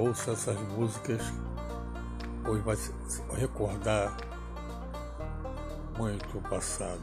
ouça essas músicas, pois vai recordar muito o passado.